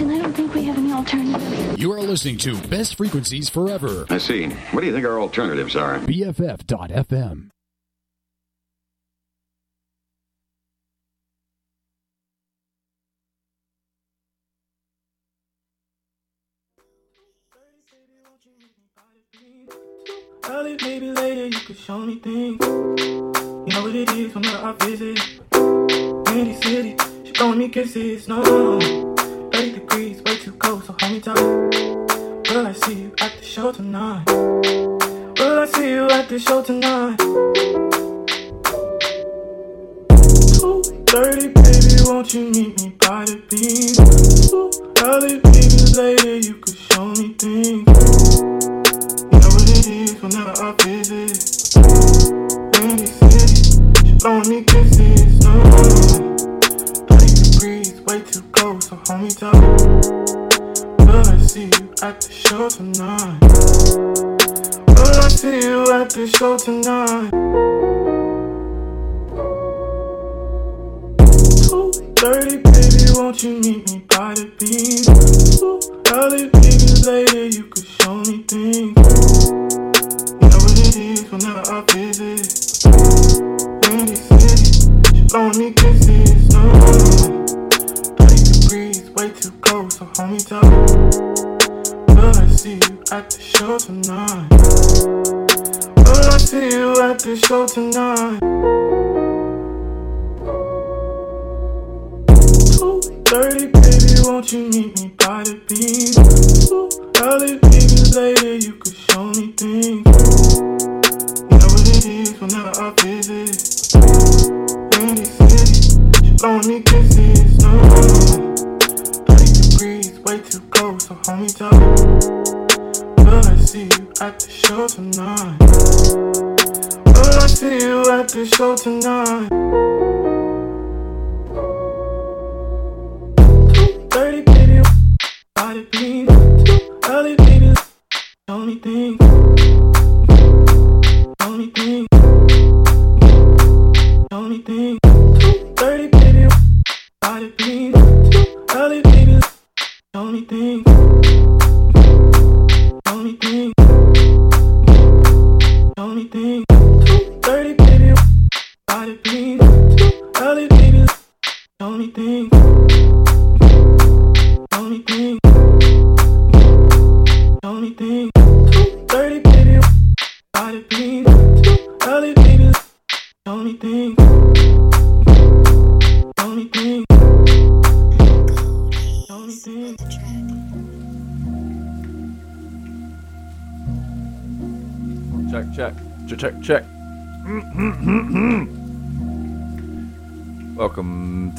and I don't think we have any alternatives. You are listening to Best Frequencies Forever. I see. What do you think our alternatives are? BFF.FM. Early, maybe later, you could show me things. You know what it is whenever I visit. Windy city, she throwing me kisses. No, 30 degrees, way too cold, so hold me tight. Will I see you at the show tonight? Will I see you at the show tonight? 2.30, baby, won't you meet me by the beach? Early, maybe later, you could show me things. You know what it is whenever I visit. Windy city, she throwing me kisses. No, so hold me. Will I see you at the show tonight? Will I see you at the show tonight? 2.30, baby, won't you meet me by the beach? Early, baby, later, you could show me things. You know what it is whenever I visit. Windy city, she throwing me kisses. No, 30 degrees, too cold, so hold me tight. Will I see you at the show tonight? Will I see you at the show tonight? 2.30, baby, won't you meet me by the beach? Early, baby, later, you could show me things.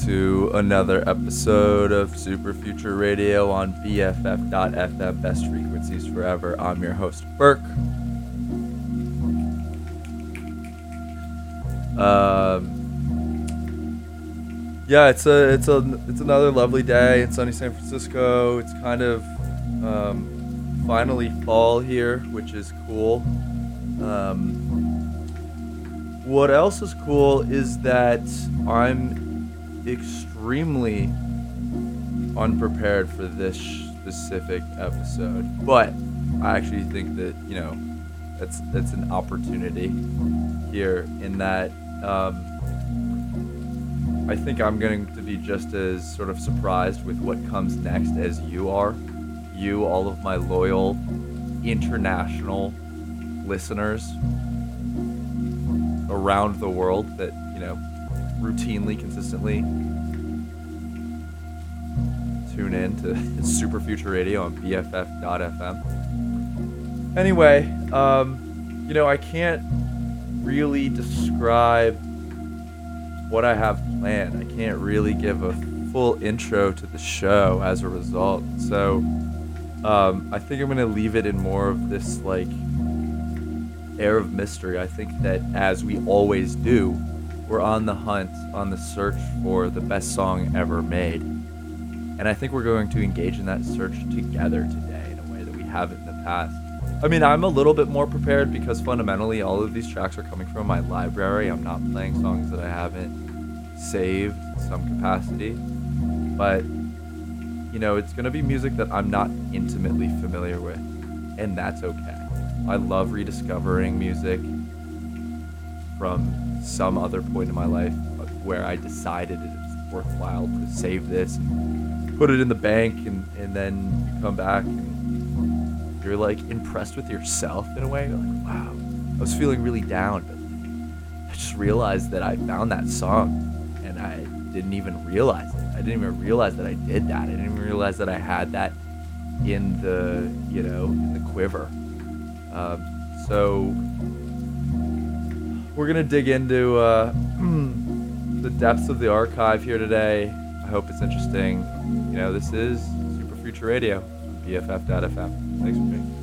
To another episode of Super Future Radio on BFF.FM, Best Frequencies Forever. I'm your host, Burke. Um, yeah, it's a it's a it's another lovely day in sunny San Francisco. It's kind of um, finally fall here, which is cool. Um, what else is cool is that I'm extremely unprepared for this specific episode, but I actually think that you know that's that's an opportunity here in that um, I think I'm going to be just as sort of surprised with what comes next as you are. You, all of my loyal international listeners around the world that, you know, routinely, consistently tune in to Super Future Radio on BFF.FM. Anyway, um, you know, I can't really describe what I have planned. I can't really give a full intro to the show as a result. So, um, I think I'm gonna leave it in more of this like air of mystery. I think that as we always do, we're on the hunt, on the search for the best song ever made. And I think we're going to engage in that search together today in a way that we haven't in the past. I mean, I'm a little bit more prepared because fundamentally all of these tracks are coming from my library. I'm not playing songs that I haven't saved in some capacity. But you know, it's going to be music that I'm not intimately familiar with, and that's okay. I love rediscovering music from some other point in my life uh, where I decided it's worthwhile to save this put it in the bank, and, and then come back and you're like impressed with yourself in a way. You're like, wow, I was feeling really down, but I just realized that I found that song and I didn't even realize it. I didn't even realize that I did that. I didn't even realize that I had that in the, you know, in the quiver. Um, so we're gonna dig into uh, the depths of the archive here today. I hope it's interesting. You know, this is Super Future Radio, BFF.FM. Thanks for being.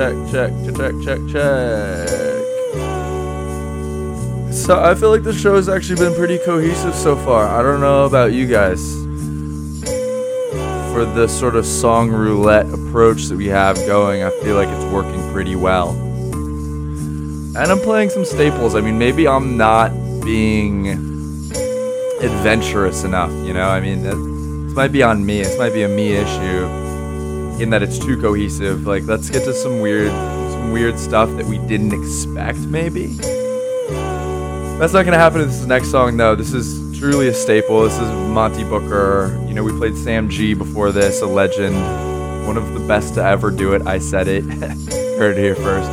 check, check, check, check, check. So I feel like the show has actually been pretty cohesive so far. I don't know about you guys for the sort of song roulette approach that we have going. I feel like it's working pretty well. And I'm playing some staples. I mean, maybe I'm not being adventurous enough, you know? I mean, this might be on me. This might be a me issue in that it's too cohesive. Like, let's get to some weird, some weird stuff that we didn't expect, maybe. That's not gonna happen in this next song, though. This is truly a staple. This is Monte Booker. You know, we played Sam G before this, a legend, one of the best to ever do it. I said it. Heard it here first.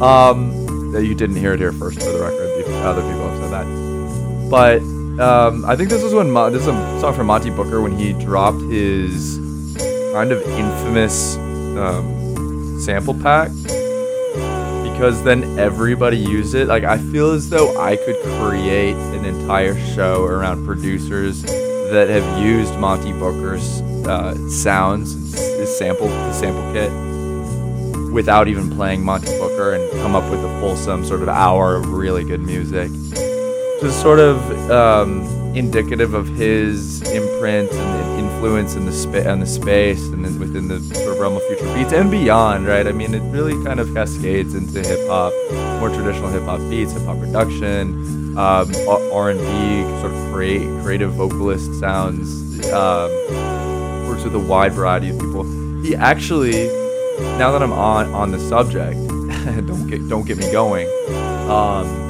Um, you didn't hear it here first, for the record. Other people have said that, but. Um, I think this was when Mo- this is a song from Monte Booker when he dropped his kind of infamous um, sample pack because then everybody used it. Like I feel as though I could create an entire show around producers that have used Monte Booker's uh, sounds, his sample, his sample kit, without even playing Monte Booker, and come up with a fulsome sort of hour of really good music. Just sort of um, indicative of his imprint and influence in the spa- on the space and then within the sort of realm of future beats and beyond, right? I mean, it really kind of cascades into hip hop, more traditional hip hop beats, hip hop production, um, R and B, sort of create creative vocalist sounds. Um, works with a wide variety of people. He actually, now that I'm on on the subject, don't get don't get me going. Um,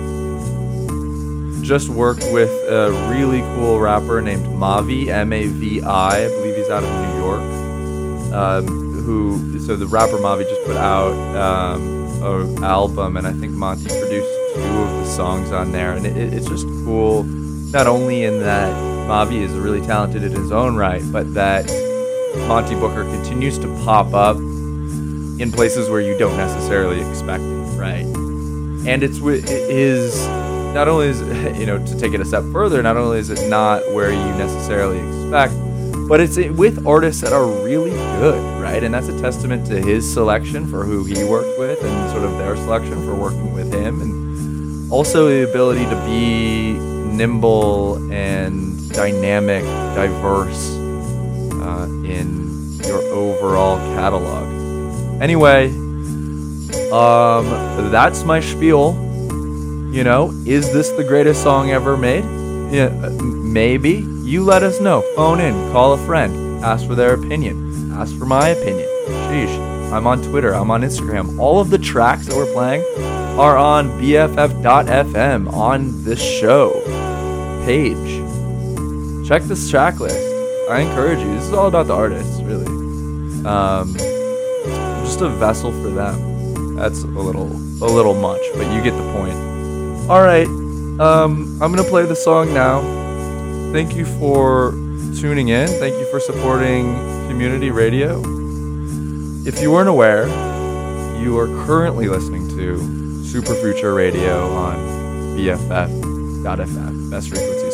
just worked with a really cool rapper named Mavi, M A V I. I believe he's out of New York. Um, who, so the rapper Mavi just put out um, an album, and I think Monte produced two of the songs on there. And it, it's just cool, not only in that Mavi is really talented in his own right, but that Monte Booker continues to pop up in places where you don't necessarily expect it, right? And it's with his not only is you know to take it a step further not only is it not where you necessarily expect but it's with artists that are really good right? And that's a testament to his selection for who he worked with and sort of their selection for working with him and also the ability to be nimble and dynamic diverse uh, in your overall catalog. Anyway um that's my spiel you know, is this the greatest song ever made? Yeah, uh, maybe. You let us know. Phone in, call a friend, ask for their opinion, ask for my opinion. Sheesh. I'm on Twitter, I'm on Instagram. All of the tracks that we're playing are on BFF.fm on this show page. Check this track list. I encourage you. This is all about the artists, really. Um, just a vessel for them. That's a little a little much, but you get the point. All right. Um, I'm going to play the song now. Thank you for tuning in. Thank you for supporting community radio. If you weren't aware, you are currently listening to Super Future Radio on BFF.FM, best frequencies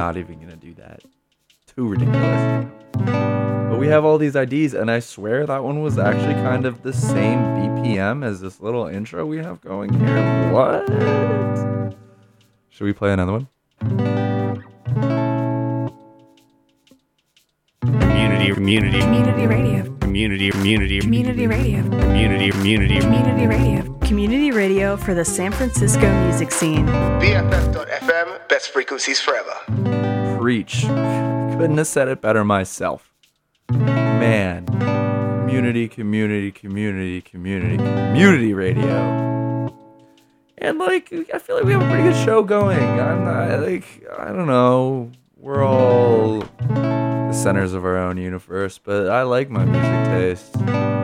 not even gonna do that. Too ridiculous. But we have all these IDs, and I swear that one was actually kind of the same BPM as this little intro we have going here. What? Should we play another one? Community, community, Community radio. community, community, Community radio. community, community. Community radio. Community radio for the San Francisco music scene. BFF.FM, best frequencies forever. Preach. Couldn't have said it better myself. Man. Community, community, community, community, community radio. And like, I feel like we have a pretty good show going. I'm not like, I don't know. We're all the centers of our own universe, but I like my music taste.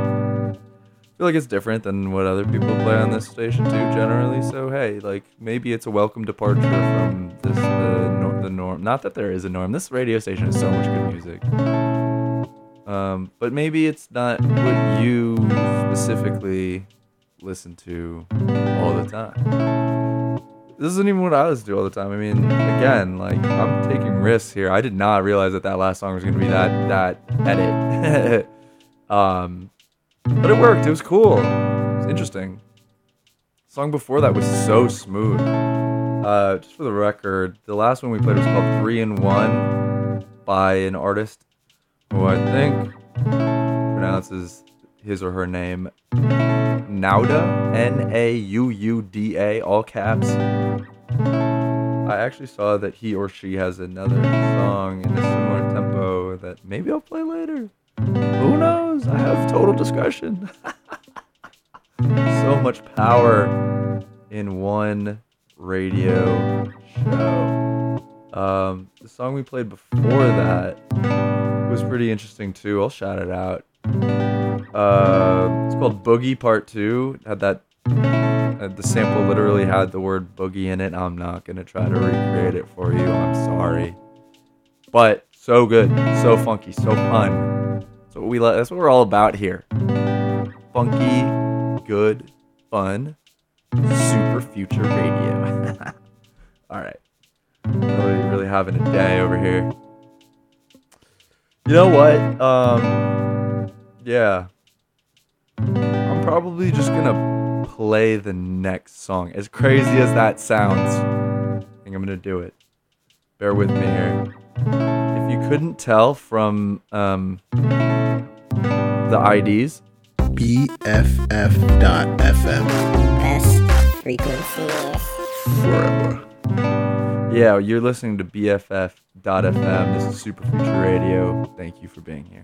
I feel like it's different than what other people play on this station too, generally. So hey, like maybe it's a welcome departure from this the, nor- the norm. Not that there is a norm. This radio station has so much good music. Um, but maybe it's not what you specifically listen to all the time. This isn't even what I listen to all the time. I mean, again, like I'm taking risks here. I did not realize that that last song was gonna be that that edit. um, but it worked. It was cool. It was interesting. The song before that was so smooth. Uh, just for the record, the last one we played was called Three in One by an artist who I think pronounces his or her name Nauda, N A U U D A, all caps. I actually saw that he or she has another song in a similar tempo that maybe I'll play later. Who knows? I have total discretion. so much power in one radio show. Um, the song we played before that was pretty interesting too. I'll shout it out. Uh, it's called Boogie Part Two. Had that. Uh, the sample literally had the word boogie in it. I'm not gonna try to recreate it for you. I'm sorry, but so good, so funky, so fun. That's what we. li- That's what we're all about here. Funky, good, fun, super future radio. all right, really, really having a day over here. You know what? Um, yeah. I'm probably just gonna play the next song. As crazy as that sounds, I think I'm gonna do it. Bear with me here. If you couldn't tell from um, the IDs, BFF.FM Best frequencies. forever. yeah, you're listening to BFF.FM. This is Super Future Radio. Thank you for being here.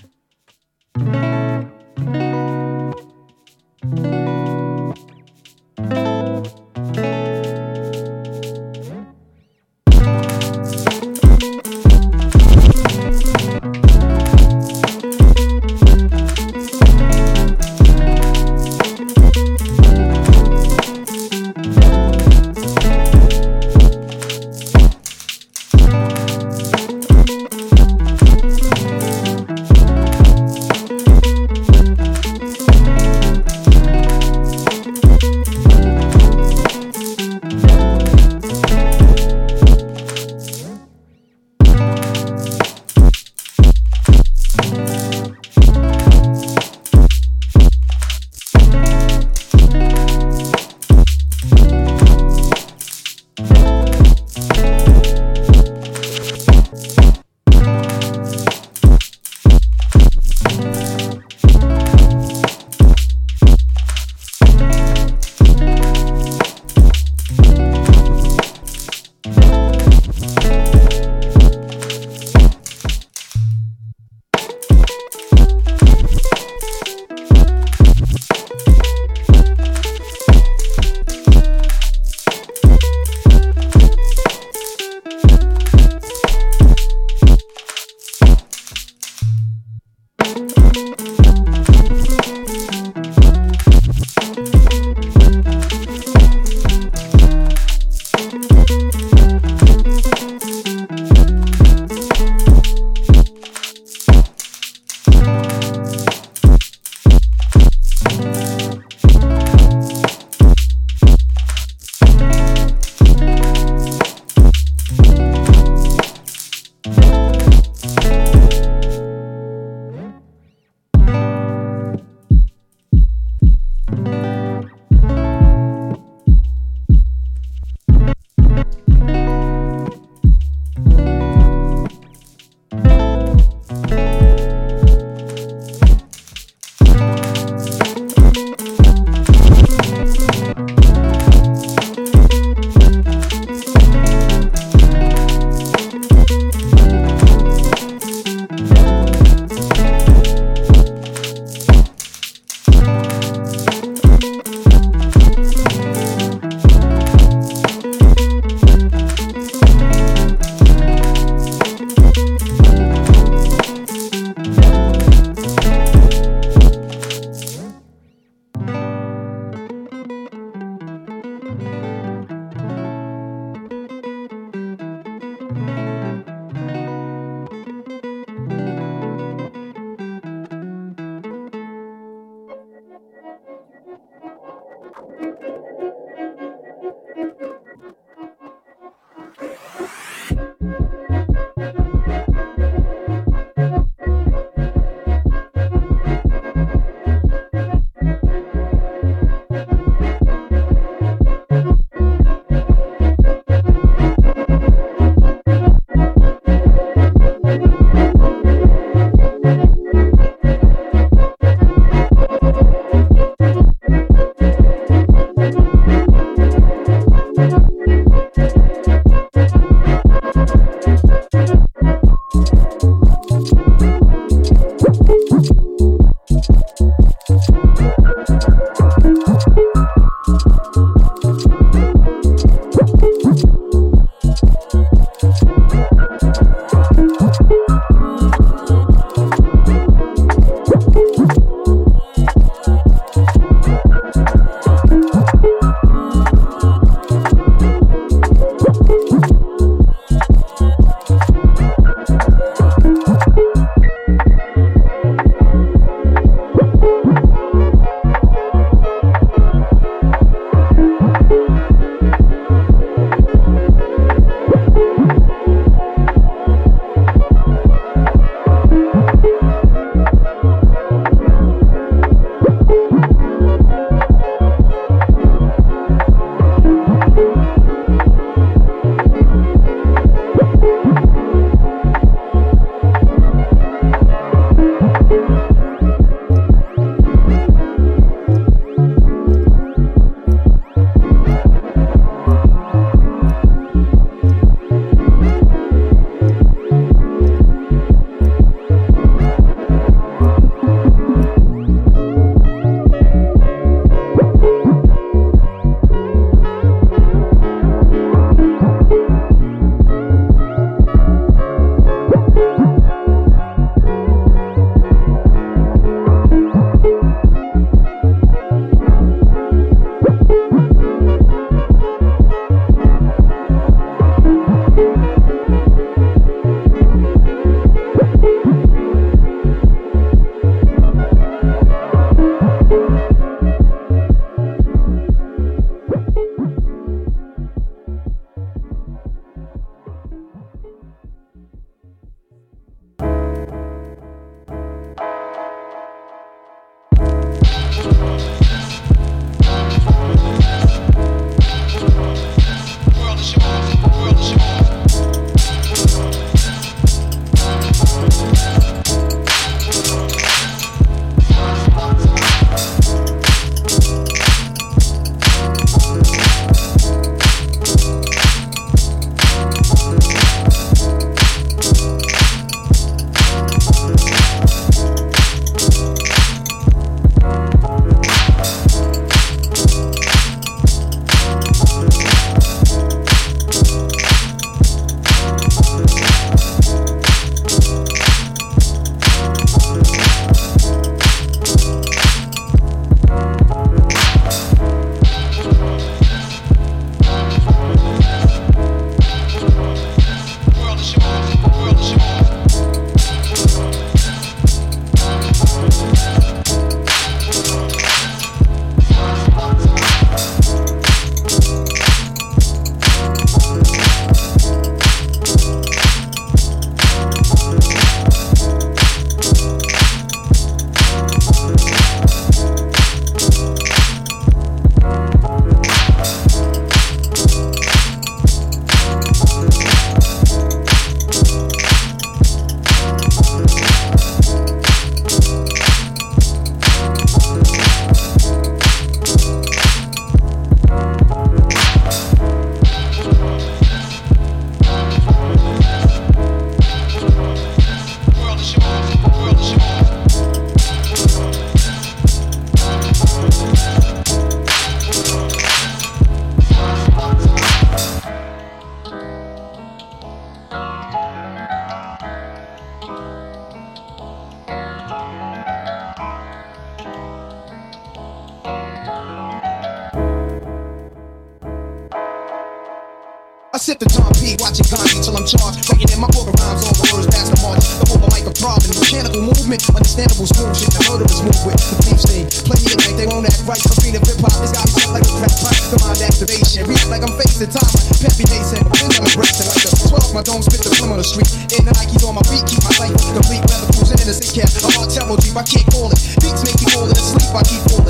The film on the street. In the Nikes on my feet, keep my life complete. Leather cruising in the sick cap. I'm on tempo deep, I can't call it. Beats make me falling asleep, I keep falling.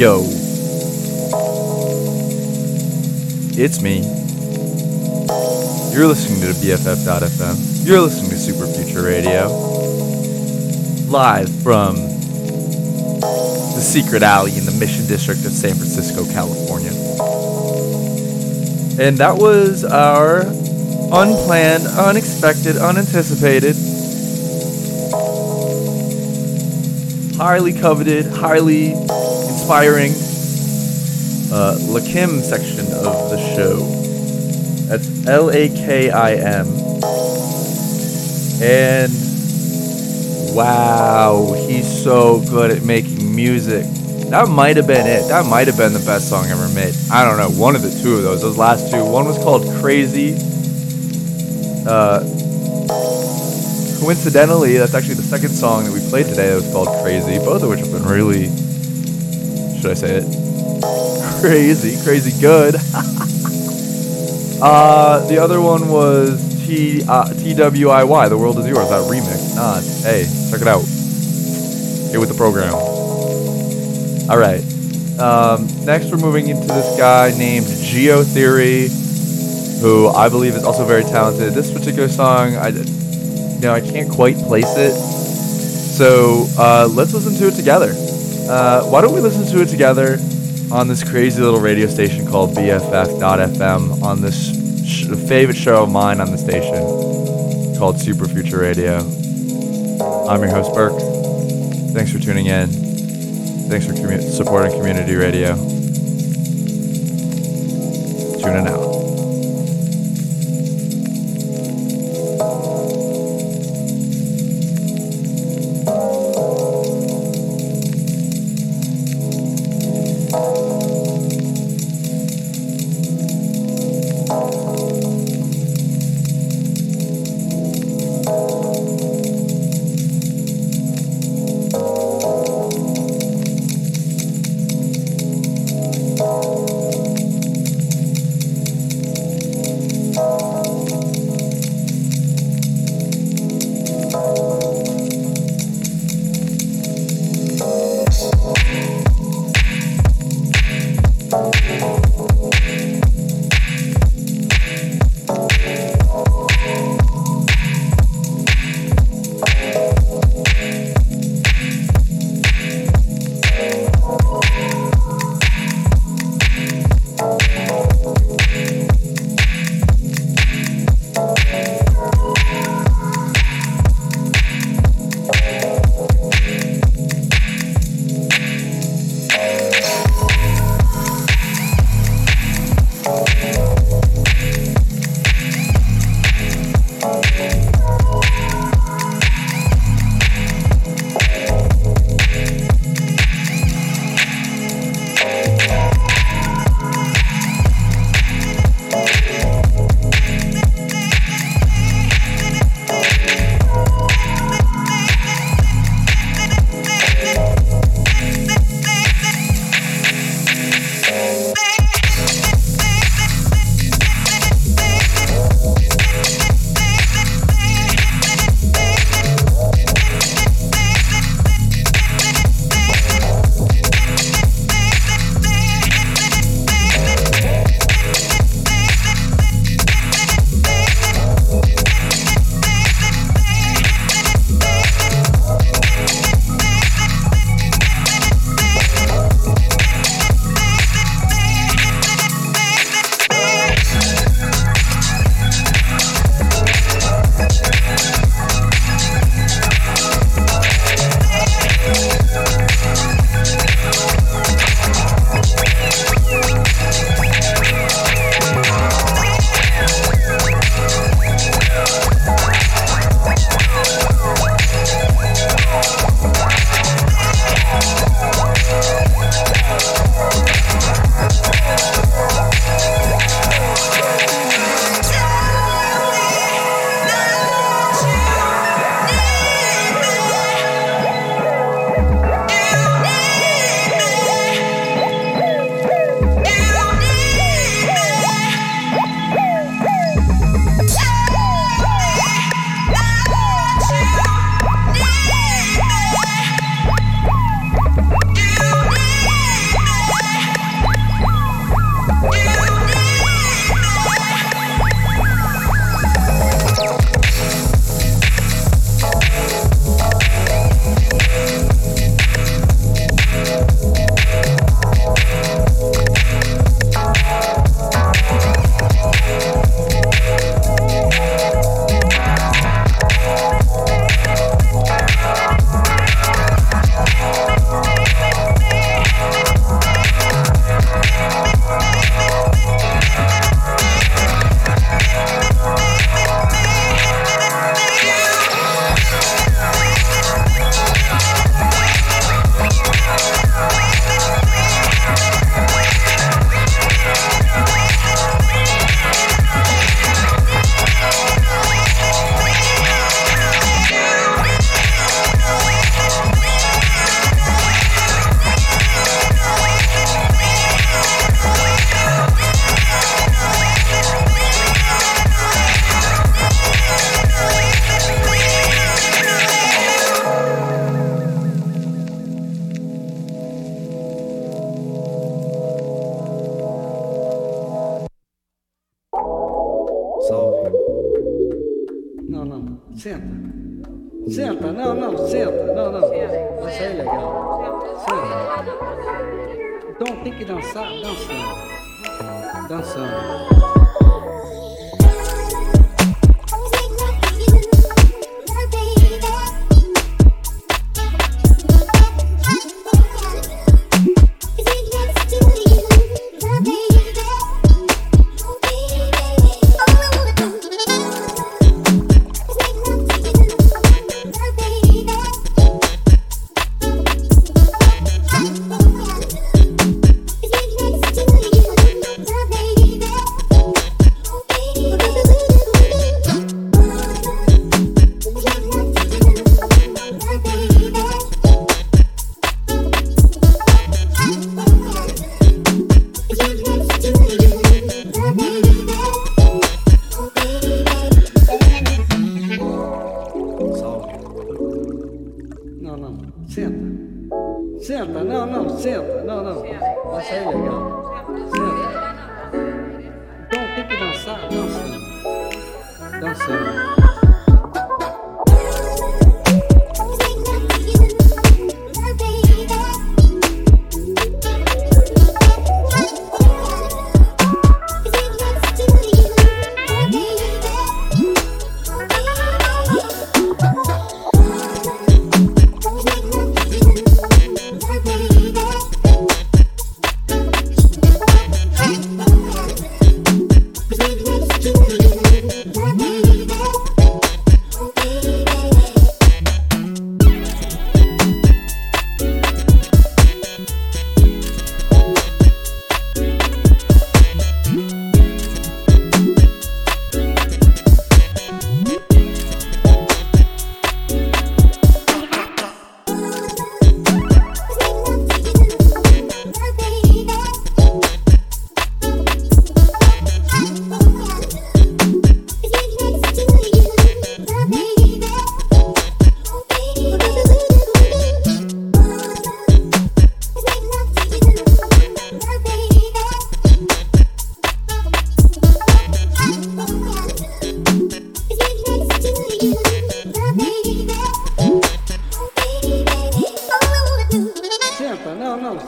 Yo. It's me. You're listening to BFF.FM. You're listening to Super Future Radio. Live from the secret alley in the Mission District of San Francisco, California. And that was our unplanned, unexpected, unanticipated, highly coveted, highly inspiring uh, Lakim section of the show. That's L A K I M. And wow, he's so good at making music. That might have been it. That might have been the best song ever made. I don't know. One of the two of those. Those last two. One was called Crazy. Uh, coincidentally, that's actually the second song that we played today that was called Crazy. Both of which have been really, should I say it? Crazy, crazy good. uh, the other one was T uh, TWIY, The World Is Yours, that remix. Nah, hey, check it out. Get with the program. All right. Um, next, we're moving into this guy named Geo Theory, who I believe is also very talented. This particular song, I, you know, I can't quite place it. So uh, let's listen to it together. Uh, why don't we listen to it together on this crazy little radio station called BFF.FM on this sh- favorite show of mine on the station called Super Future Radio. I'm your host, Burke. Thanks for tuning in. Thanks for commu- supporting community radio. Tune in out.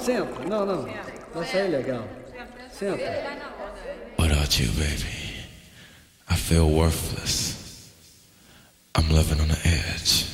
Senta. Não, não. Nossa, é legal. Senta. Without you, baby, I feel worthless. I'm living on the edge.